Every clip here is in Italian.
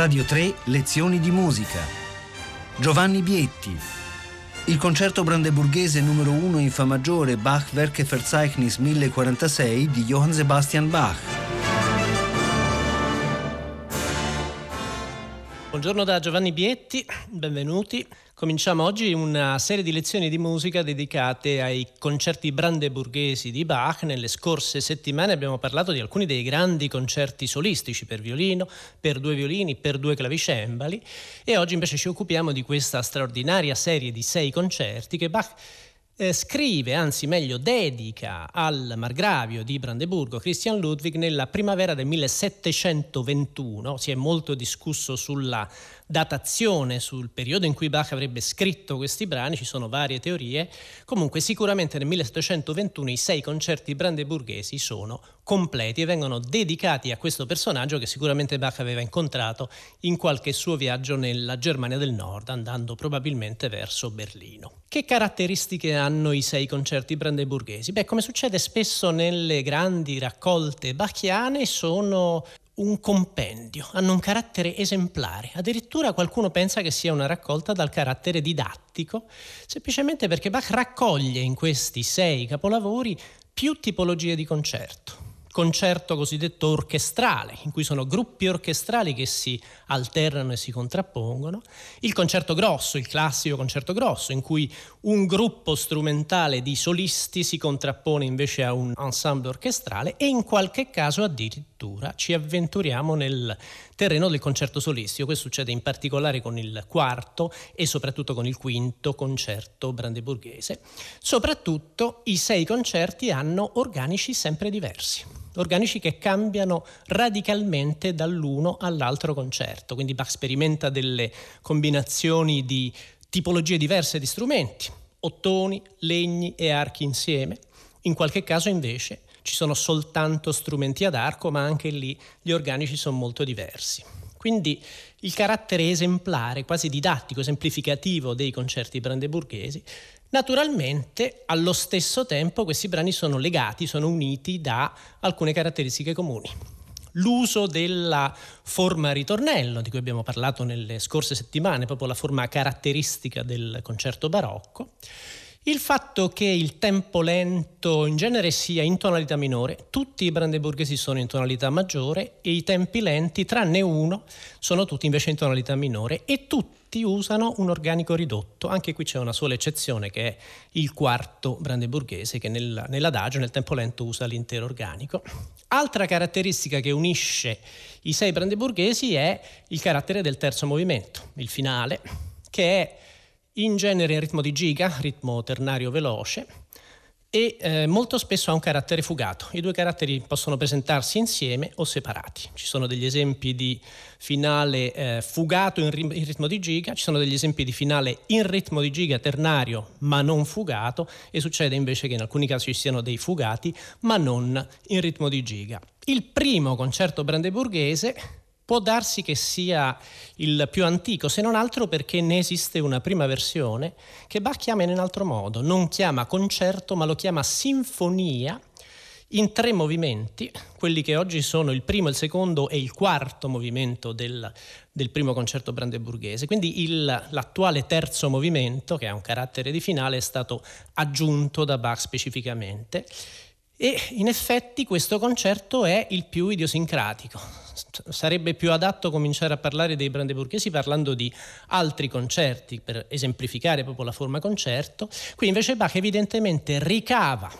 Radio 3 Lezioni di musica. Giovanni Bietti. Il concerto brandeburghese numero 1 in Fa maggiore Bach Werkeverzeichnis 1046 di Johann Sebastian Bach. Buongiorno da Giovanni Bietti, benvenuti. Cominciamo oggi una serie di lezioni di musica dedicate ai concerti brandeburghesi di Bach. Nelle scorse settimane abbiamo parlato di alcuni dei grandi concerti solistici per violino, per due violini, per due clavicembali e oggi invece ci occupiamo di questa straordinaria serie di sei concerti che Bach eh, scrive, anzi meglio dedica al margravio di Brandeburgo Christian Ludwig nella primavera del 1721. Si è molto discusso sulla datazione sul periodo in cui Bach avrebbe scritto questi brani, ci sono varie teorie, comunque sicuramente nel 1721 i sei concerti brandeburghesi sono completi e vengono dedicati a questo personaggio che sicuramente Bach aveva incontrato in qualche suo viaggio nella Germania del Nord, andando probabilmente verso Berlino. Che caratteristiche hanno i sei concerti brandeburghesi? Beh, come succede spesso nelle grandi raccolte bachiane, sono un compendio, hanno un carattere esemplare. Addirittura qualcuno pensa che sia una raccolta dal carattere didattico, semplicemente perché Bach raccoglie in questi sei capolavori più tipologie di concerto concerto cosiddetto orchestrale, in cui sono gruppi orchestrali che si alternano e si contrappongono, il concerto grosso, il classico concerto grosso, in cui un gruppo strumentale di solisti si contrappone invece a un ensemble orchestrale e in qualche caso addirittura ci avventuriamo nel terreno del concerto solistico. Questo succede in particolare con il quarto e soprattutto con il quinto concerto brandeburghese. Soprattutto i sei concerti hanno organici sempre diversi organici che cambiano radicalmente dall'uno all'altro concerto. Quindi Bach sperimenta delle combinazioni di tipologie diverse di strumenti, ottoni, legni e archi insieme. In qualche caso invece ci sono soltanto strumenti ad arco, ma anche lì gli organici sono molto diversi. Quindi il carattere esemplare, quasi didattico, esemplificativo dei concerti brandeburghesi Naturalmente, allo stesso tempo, questi brani sono legati, sono uniti da alcune caratteristiche comuni. L'uso della forma ritornello, di cui abbiamo parlato nelle scorse settimane, proprio la forma caratteristica del concerto barocco, il fatto che il tempo lento in genere sia in tonalità minore, tutti i brandeburghesi sono in tonalità maggiore e i tempi lenti, tranne uno, sono tutti invece in tonalità minore e tutti usano un organico ridotto. Anche qui c'è una sola eccezione che è il quarto brandeburghese che nel, nell'adagio, nel tempo lento, usa l'intero organico. Altra caratteristica che unisce i sei brandeburghesi è il carattere del terzo movimento, il finale, che è in genere in ritmo di giga, ritmo ternario veloce, e eh, molto spesso ha un carattere fugato. I due caratteri possono presentarsi insieme o separati. Ci sono degli esempi di finale eh, fugato in, in, ritmo di giga, ci sono degli esempi di finale in ritmo di giga ternario ma non fugato e succede invece che in alcuni casi ci siano dei fugati ma non in ritmo di giga. Il primo concerto brandeburghese può darsi che sia il più antico, se non altro perché ne esiste una prima versione che Bach chiama in un altro modo, non chiama concerto ma lo chiama sinfonia in tre movimenti, quelli che oggi sono il primo, il secondo e il quarto movimento del, del primo concerto brandeburghese. Quindi il, l'attuale terzo movimento, che ha un carattere di finale, è stato aggiunto da Bach specificamente. E in effetti questo concerto è il più idiosincratico. Sarebbe più adatto cominciare a parlare dei brandeburghesi parlando di altri concerti per esemplificare proprio la forma concerto. Qui invece Bach evidentemente ricava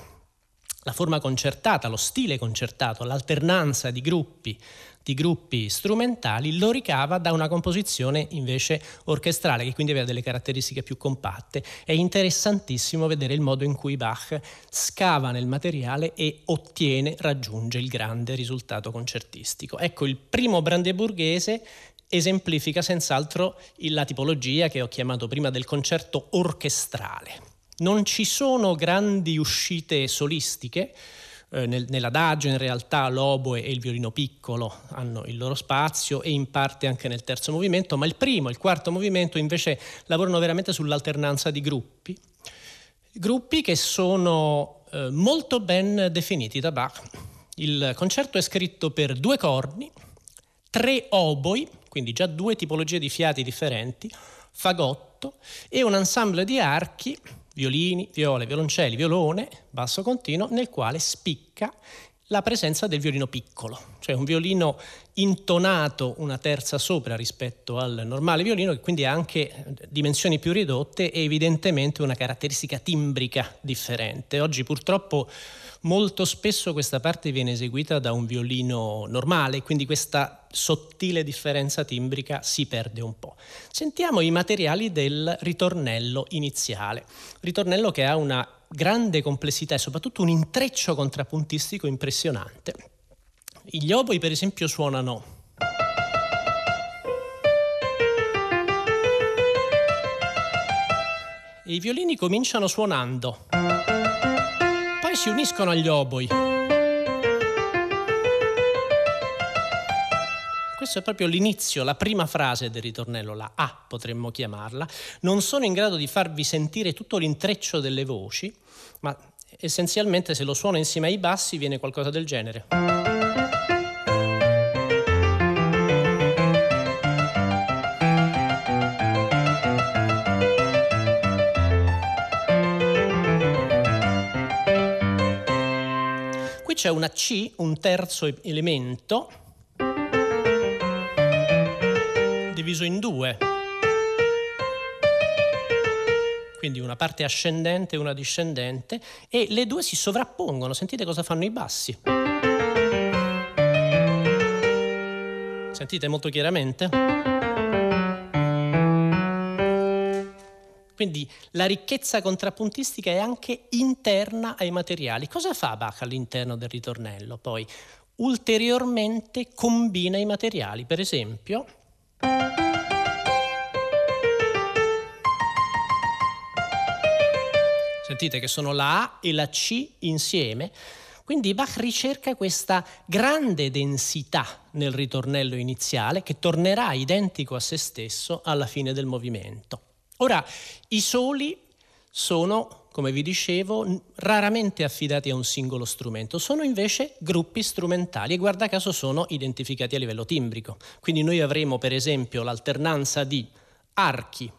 la forma concertata, lo stile concertato, l'alternanza di gruppi di gruppi strumentali lo ricava da una composizione invece orchestrale che quindi aveva delle caratteristiche più compatte. È interessantissimo vedere il modo in cui Bach scava nel materiale e ottiene, raggiunge il grande risultato concertistico. Ecco, il primo brandeburghese esemplifica senz'altro la tipologia che ho chiamato prima del concerto orchestrale. Non ci sono grandi uscite solistiche, eh, nel, nell'adagio in realtà l'oboe e il violino piccolo hanno il loro spazio e in parte anche nel terzo movimento, ma il primo e il quarto movimento invece lavorano veramente sull'alternanza di gruppi, gruppi che sono eh, molto ben definiti da Bach. Il concerto è scritto per due corni, tre oboi, quindi già due tipologie di fiati differenti, fagotto e un ensemble di archi, violini, viole, violoncelli, violone, basso continuo, nel quale spicca la presenza del violino piccolo, cioè un violino intonato una terza sopra rispetto al normale violino, che quindi ha anche dimensioni più ridotte e evidentemente una caratteristica timbrica differente. Oggi purtroppo molto spesso questa parte viene eseguita da un violino normale, quindi questa sottile differenza timbrica si perde un po'. Sentiamo i materiali del ritornello iniziale, ritornello che ha una grande complessità e soprattutto un intreccio contrappuntistico impressionante. Gli oboi, per esempio, suonano. E i violini cominciano suonando. Si uniscono agli oboi. questo è proprio l'inizio, la prima frase del ritornello, la A potremmo chiamarla. Non sono in grado di farvi sentire tutto l'intreccio delle voci, ma essenzialmente se lo suono insieme ai bassi viene qualcosa del genere. C'è una C, un terzo elemento, diviso in due. Quindi una parte ascendente e una discendente e le due si sovrappongono. Sentite cosa fanno i bassi. Sentite molto chiaramente? Quindi la ricchezza contrappuntistica è anche interna ai materiali. Cosa fa Bach all'interno del ritornello? Poi ulteriormente combina i materiali. Per esempio, Sentite che sono la A e la C insieme. Quindi Bach ricerca questa grande densità nel ritornello iniziale che tornerà identico a se stesso alla fine del movimento. Ora, i soli sono, come vi dicevo, raramente affidati a un singolo strumento, sono invece gruppi strumentali e guarda caso sono identificati a livello timbrico. Quindi noi avremo per esempio l'alternanza di archi,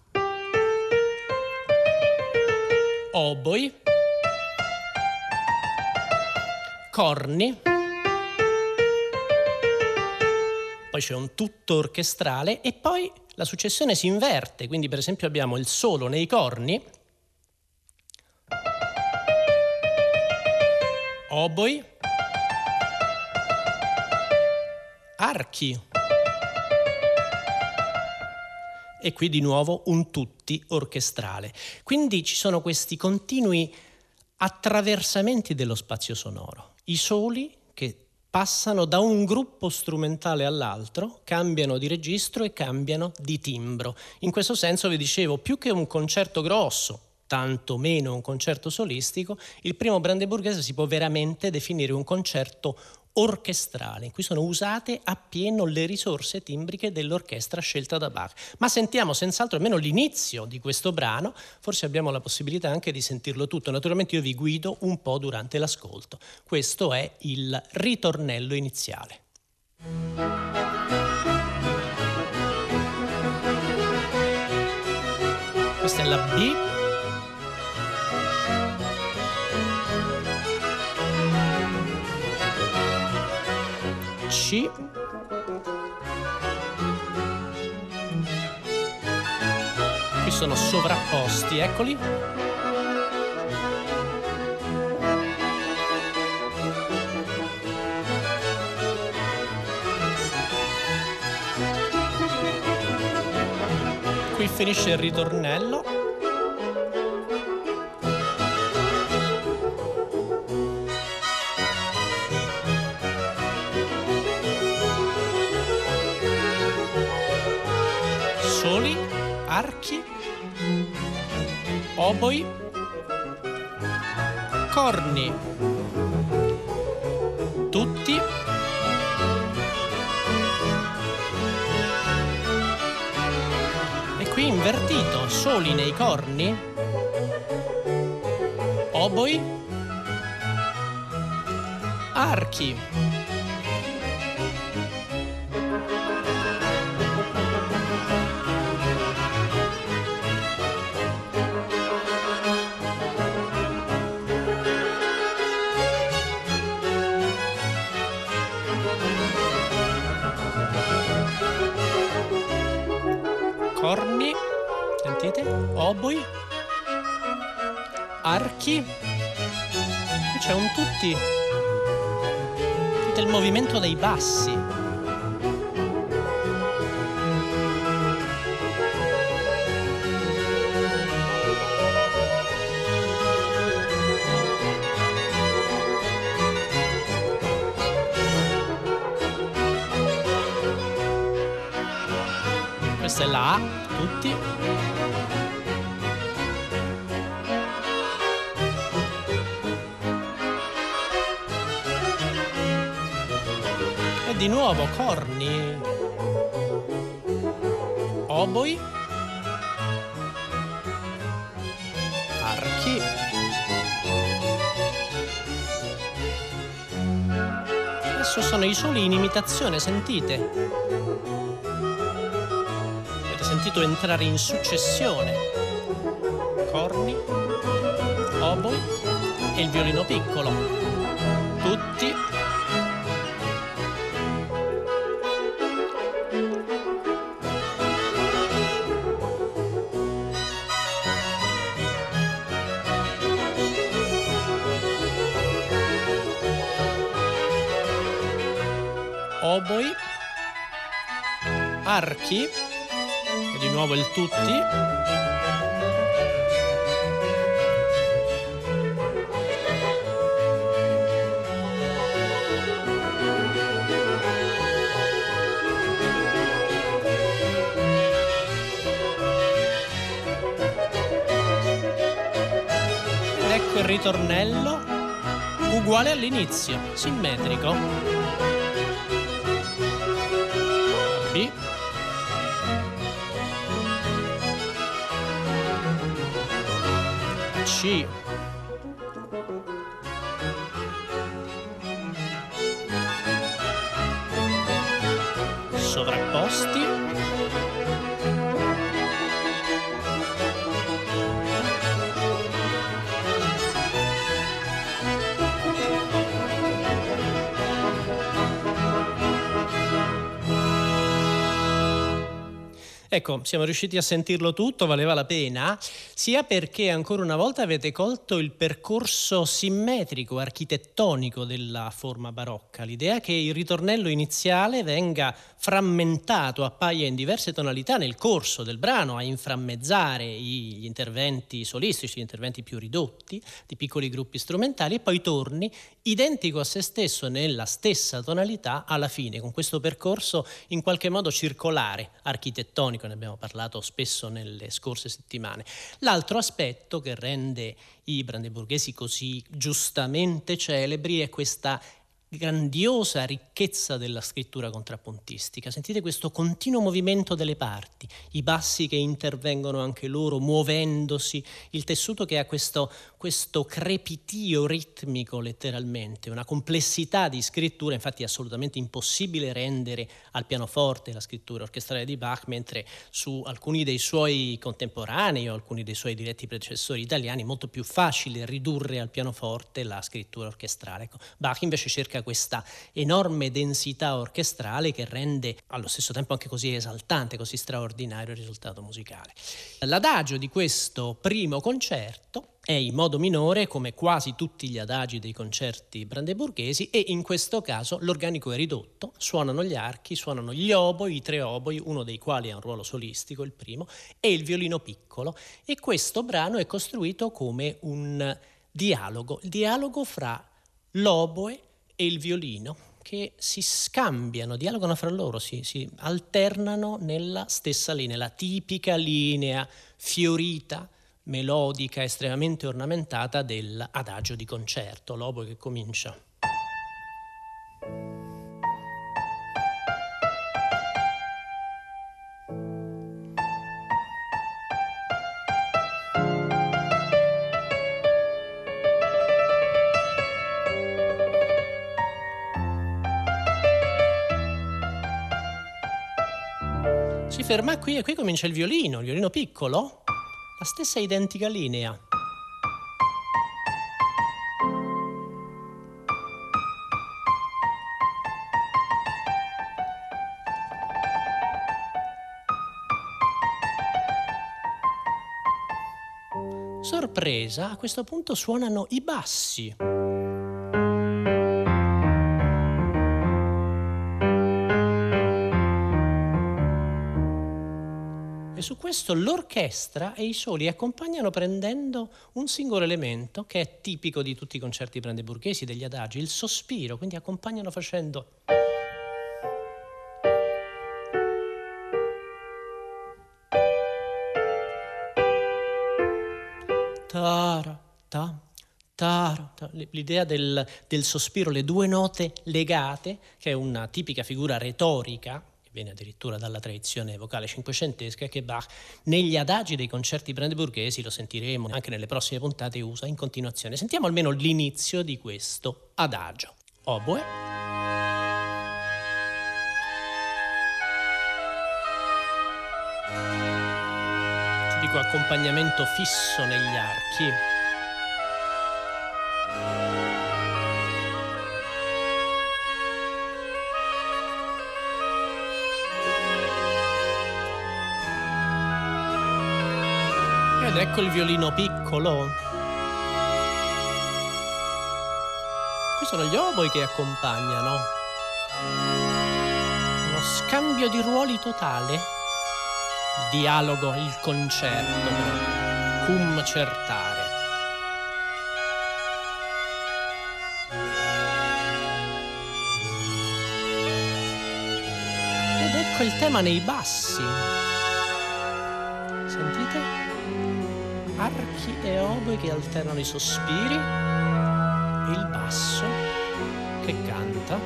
oboi, corni, poi c'è un tutto orchestrale e poi la successione si inverte, quindi per esempio abbiamo il solo nei corni, oboi, archi. E qui di nuovo un tutti orchestrale. Quindi ci sono questi continui attraversamenti dello spazio sonoro, i soli che passano da un gruppo strumentale all'altro, cambiano di registro e cambiano di timbro. In questo senso vi dicevo, più che un concerto grosso, tanto meno un concerto solistico, il primo brandeburghese si può veramente definire un concerto orchestrale, in cui sono usate appieno le risorse timbriche dell'orchestra scelta da Bach. Ma sentiamo senz'altro almeno l'inizio di questo brano, forse abbiamo la possibilità anche di sentirlo tutto. Naturalmente io vi guido un po' durante l'ascolto. Questo è il ritornello iniziale. Questa è la B C qui sono sovrapposti eccoli. Qui finisce il ritornello archi, oboi, corni, tutti. E qui invertito, soli nei corni, oboi, archi. Oboi, archi, c'è un tutti, tutto il movimento dei bassi. Di nuovo corni, oboi, archi. Adesso sono i soli in imitazione, sentite sentito entrare in successione corni, oboi e il violino piccolo. Tutti archi di nuovo il tutti. Ecco ritornello uguale all'inizio, simmetrico. C. Ecco, siamo riusciti a sentirlo tutto, valeva la pena, sia perché ancora una volta avete colto il percorso simmetrico, architettonico della forma barocca, l'idea che il ritornello iniziale venga frammentato, appaia in diverse tonalità nel corso del brano, a inframmezzare gli interventi solistici, gli interventi più ridotti di piccoli gruppi strumentali e poi torni identico a se stesso nella stessa tonalità alla fine, con questo percorso in qualche modo circolare, architettonico ne abbiamo parlato spesso nelle scorse settimane. L'altro aspetto che rende i brandeburghesi così giustamente celebri è questa grandiosa ricchezza della scrittura contrappuntistica. Sentite questo continuo movimento delle parti, i bassi che intervengono anche loro muovendosi, il tessuto che ha questo, questo crepitio ritmico letteralmente, una complessità di scrittura, infatti è assolutamente impossibile rendere al pianoforte la scrittura orchestrale di Bach, mentre su alcuni dei suoi contemporanei o alcuni dei suoi diretti predecessori italiani è molto più facile ridurre al pianoforte la scrittura orchestrale. Ecco, Bach invece cerca questa enorme densità orchestrale che rende allo stesso tempo anche così esaltante, così straordinario il risultato musicale. L'adagio di questo primo concerto è in modo minore come quasi tutti gli adagi dei concerti brandeburghesi e in questo caso l'organico è ridotto, suonano gli archi, suonano gli oboi, i tre oboi, uno dei quali ha un ruolo solistico, il primo, e il violino piccolo e questo brano è costruito come un dialogo, il dialogo fra l'oboe e il violino che si scambiano, dialogano fra loro, si, si alternano nella stessa linea, la tipica linea fiorita, melodica, estremamente ornamentata dell'adagio di concerto, l'oboe che comincia. Ferma qui e qui comincia il violino, il violino piccolo, la stessa identica linea. sorpresa, a questo punto suonano i bassi. E su questo l'orchestra e i soli accompagnano prendendo un singolo elemento che è tipico di tutti i concerti brandeburghesi, degli adagi, il sospiro, quindi accompagnano facendo... Tara, ta, tara, ta. L'idea del, del sospiro, le due note legate, che è una tipica figura retorica viene addirittura dalla tradizione vocale cinquecentesca, che Bach negli adagi dei concerti brandeburghesi, lo sentiremo anche nelle prossime puntate, usa in continuazione. Sentiamo almeno l'inizio di questo adagio. Oboe. Accompagnamento fisso negli archi. Ed ecco il violino piccolo. Qui sono gli oboi che accompagnano. Uno scambio di ruoli totale. Il dialogo, il concerto, cum certare. Ed ecco il tema nei bassi. Archi e oboe che alternano i sospiri il basso che canta.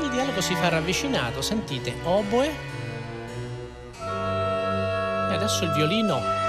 Il dialogo si fa ravvicinato, sentite, oboe e adesso il violino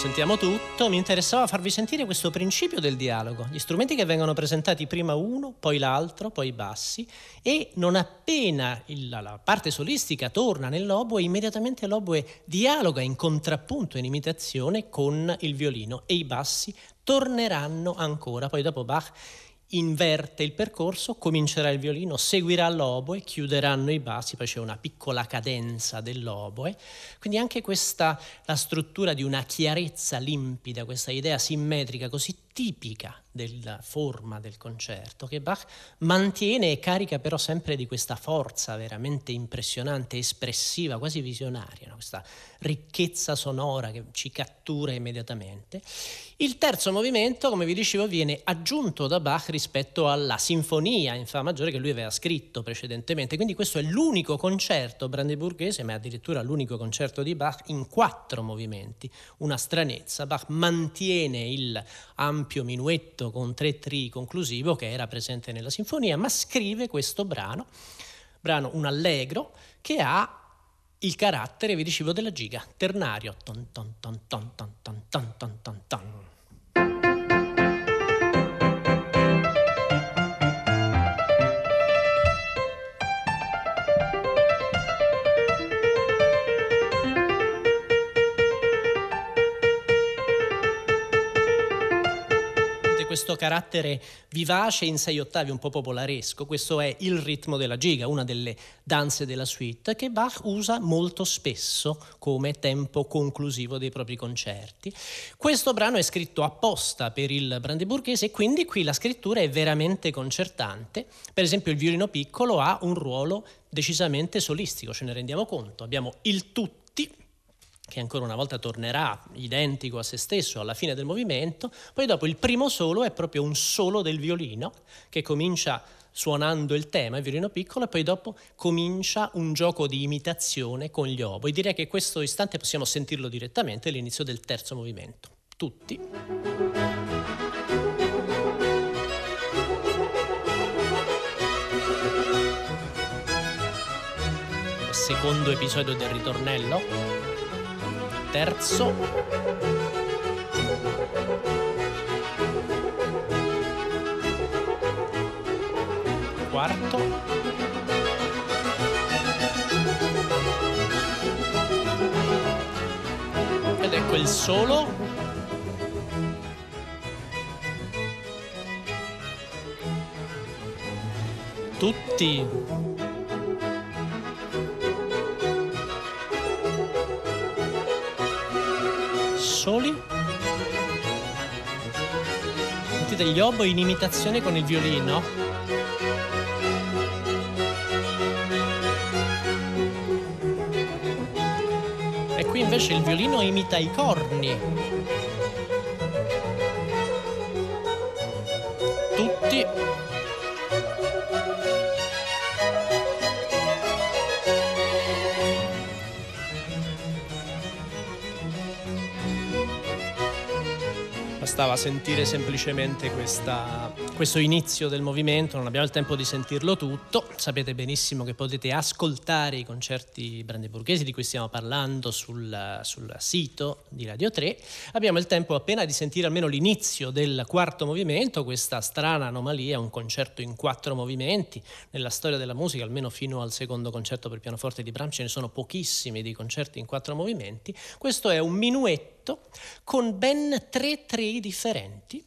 sentiamo tutto, mi interessava farvi sentire questo principio del dialogo, gli strumenti che vengono presentati prima uno, poi l'altro, poi i bassi e non appena il, la parte solistica torna nell'oboe, immediatamente l'oboe dialoga in contrappunto, in imitazione con il violino e i bassi torneranno ancora, poi dopo Bach inverte il percorso, comincerà il violino, seguirà l'oboe, chiuderanno i bassi, poi c'è una piccola cadenza dell'oboe. Quindi anche questa, la struttura di una chiarezza limpida, questa idea simmetrica così tipica della forma del concerto che Bach mantiene e carica però sempre di questa forza veramente impressionante, espressiva, quasi visionaria, no? questa ricchezza sonora che ci cattura immediatamente. Il terzo movimento, come vi dicevo, viene aggiunto da Bach rispetto alla sinfonia in Fa maggiore che lui aveva scritto precedentemente, quindi questo è l'unico concerto brandeburghese, ma addirittura l'unico concerto di Bach in quattro movimenti, una stranezza. Bach mantiene il ampio minuetto con tre tri conclusivo che era presente nella sinfonia, ma scrive questo brano, brano un allegro che ha il carattere, vi dicevo, della giga, ternario. Ton, ton, ton, ton, ton, ton, ton, ton, ton, ton. Questo carattere vivace in sei ottavi, un po' popolaresco. Questo è il ritmo della giga, una delle danze della suite che Bach usa molto spesso come tempo conclusivo dei propri concerti. Questo brano è scritto apposta per il brandeburghese e quindi qui la scrittura è veramente concertante. Per esempio il violino piccolo ha un ruolo decisamente solistico, ce ne rendiamo conto. Abbiamo il tutti che ancora una volta tornerà identico a se stesso alla fine del movimento, poi dopo il primo solo è proprio un solo del violino che comincia suonando il tema, il violino piccolo, e poi dopo comincia un gioco di imitazione con gli oboi. Direi che questo istante possiamo sentirlo direttamente all'inizio del terzo movimento. Tutti. Secondo episodio del ritornello terzo. Quarto. Ed ecco il solo. Tutti Sentite gli oboi in imitazione con il violino. E qui invece il violino imita i corni. Tutti bastava sentire semplicemente questa, questo inizio del movimento, non abbiamo il tempo di sentirlo tutto. Sapete benissimo che potete ascoltare i concerti brandeburghesi di cui stiamo parlando sul, sul sito di Radio 3. Abbiamo il tempo appena di sentire almeno l'inizio del quarto movimento, questa strana anomalia, un concerto in quattro movimenti. Nella storia della musica, almeno fino al secondo concerto per pianoforte di Brahms, ce ne sono pochissimi di concerti in quattro movimenti. Questo è un minuetto con ben tre trii differenti.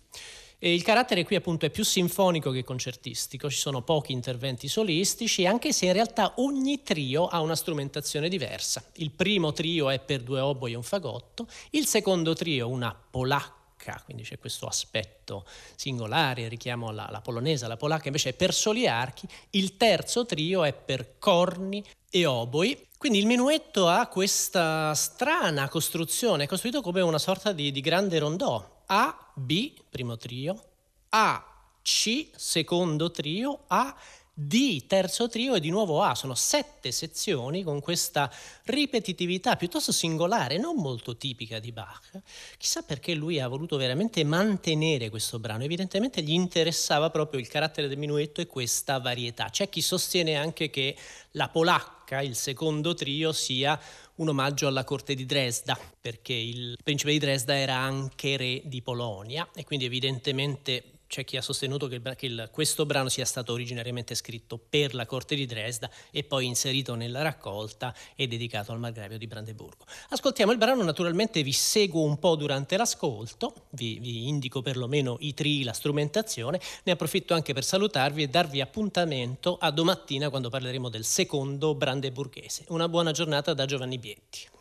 E il carattere qui appunto è più sinfonico che concertistico, ci sono pochi interventi solistici, anche se in realtà ogni trio ha una strumentazione diversa. Il primo trio è per due oboi e un fagotto, il secondo trio una polacca, quindi c'è questo aspetto singolare, richiamo alla, alla polonese, la polacca invece è per soli archi, il terzo trio è per corni e oboi. Quindi il minuetto ha questa strana costruzione, è costruito come una sorta di, di grande rondò. A, B, primo trio, A, C, secondo trio, A, D, terzo trio e di nuovo A. Sono sette sezioni con questa ripetitività piuttosto singolare, non molto tipica di Bach. Chissà perché lui ha voluto veramente mantenere questo brano. Evidentemente gli interessava proprio il carattere del minuetto e questa varietà. C'è chi sostiene anche che la polacca, il secondo trio, sia un omaggio alla corte di Dresda, perché il principe di Dresda era anche re di Polonia e quindi evidentemente c'è chi ha sostenuto che, che il, questo brano sia stato originariamente scritto per la corte di Dresda e poi inserito nella raccolta e dedicato al margravio di Brandeburgo. Ascoltiamo il brano, naturalmente vi seguo un po' durante l'ascolto, vi, vi indico perlomeno i tri, la strumentazione, ne approfitto anche per salutarvi e darvi appuntamento a domattina quando parleremo del secondo brandeburghese. Una buona giornata da Giovanni Bietti.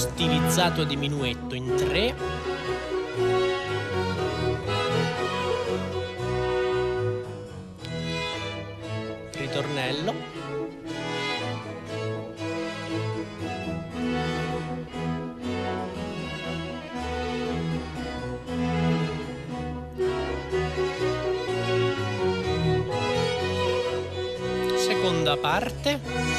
Stilizzato di minuetto in tre. Ritornello. Seconda parte.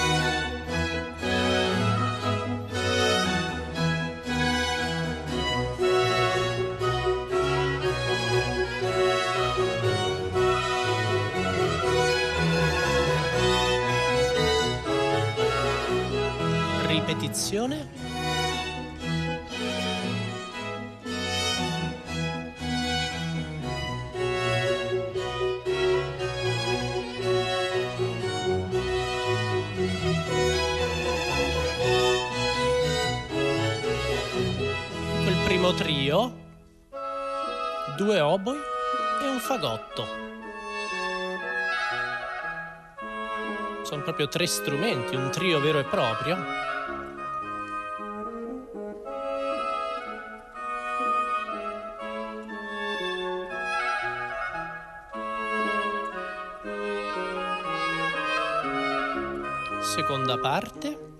Ripetizione. Quel primo trio, due oboi e un fagotto. sono proprio tre strumenti, un trio vero e proprio. Seconda parte.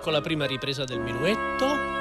Ecco la prima ripresa del minuetto.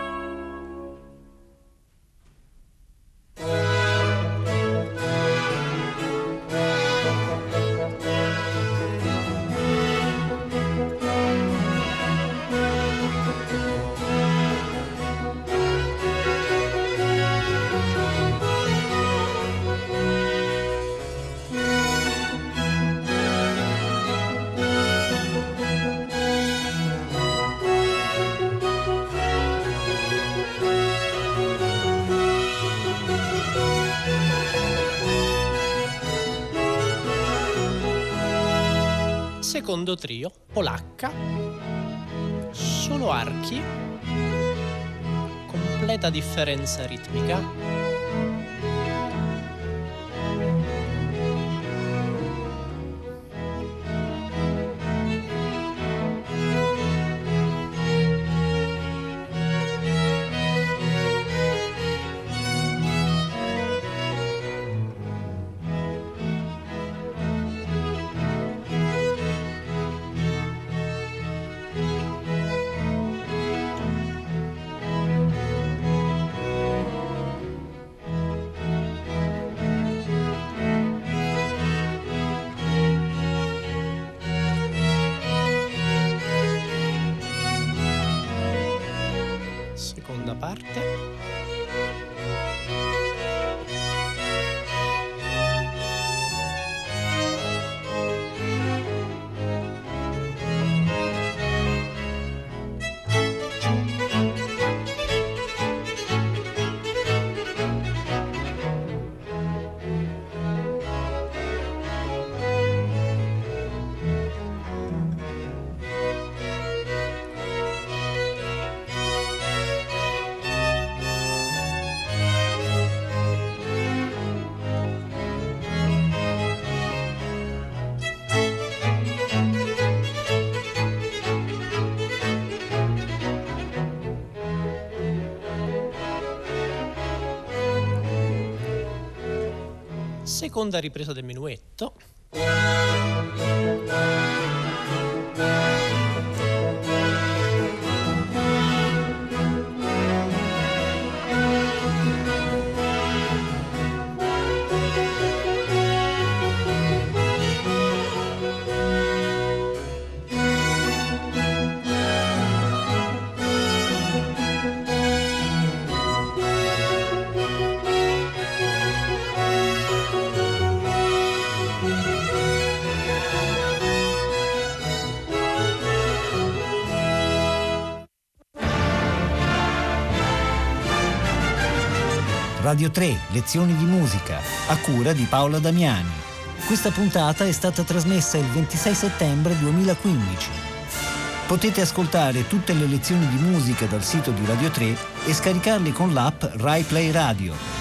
Secondo trio, polacca, solo archi, completa differenza ritmica. Seconda ripresa del minuetto. Radio 3, lezioni di musica, a cura di Paola Damiani. Questa puntata è stata trasmessa il 26 settembre 2015. Potete ascoltare tutte le lezioni di musica dal sito di Radio 3 e scaricarle con l'app Rai Play Radio.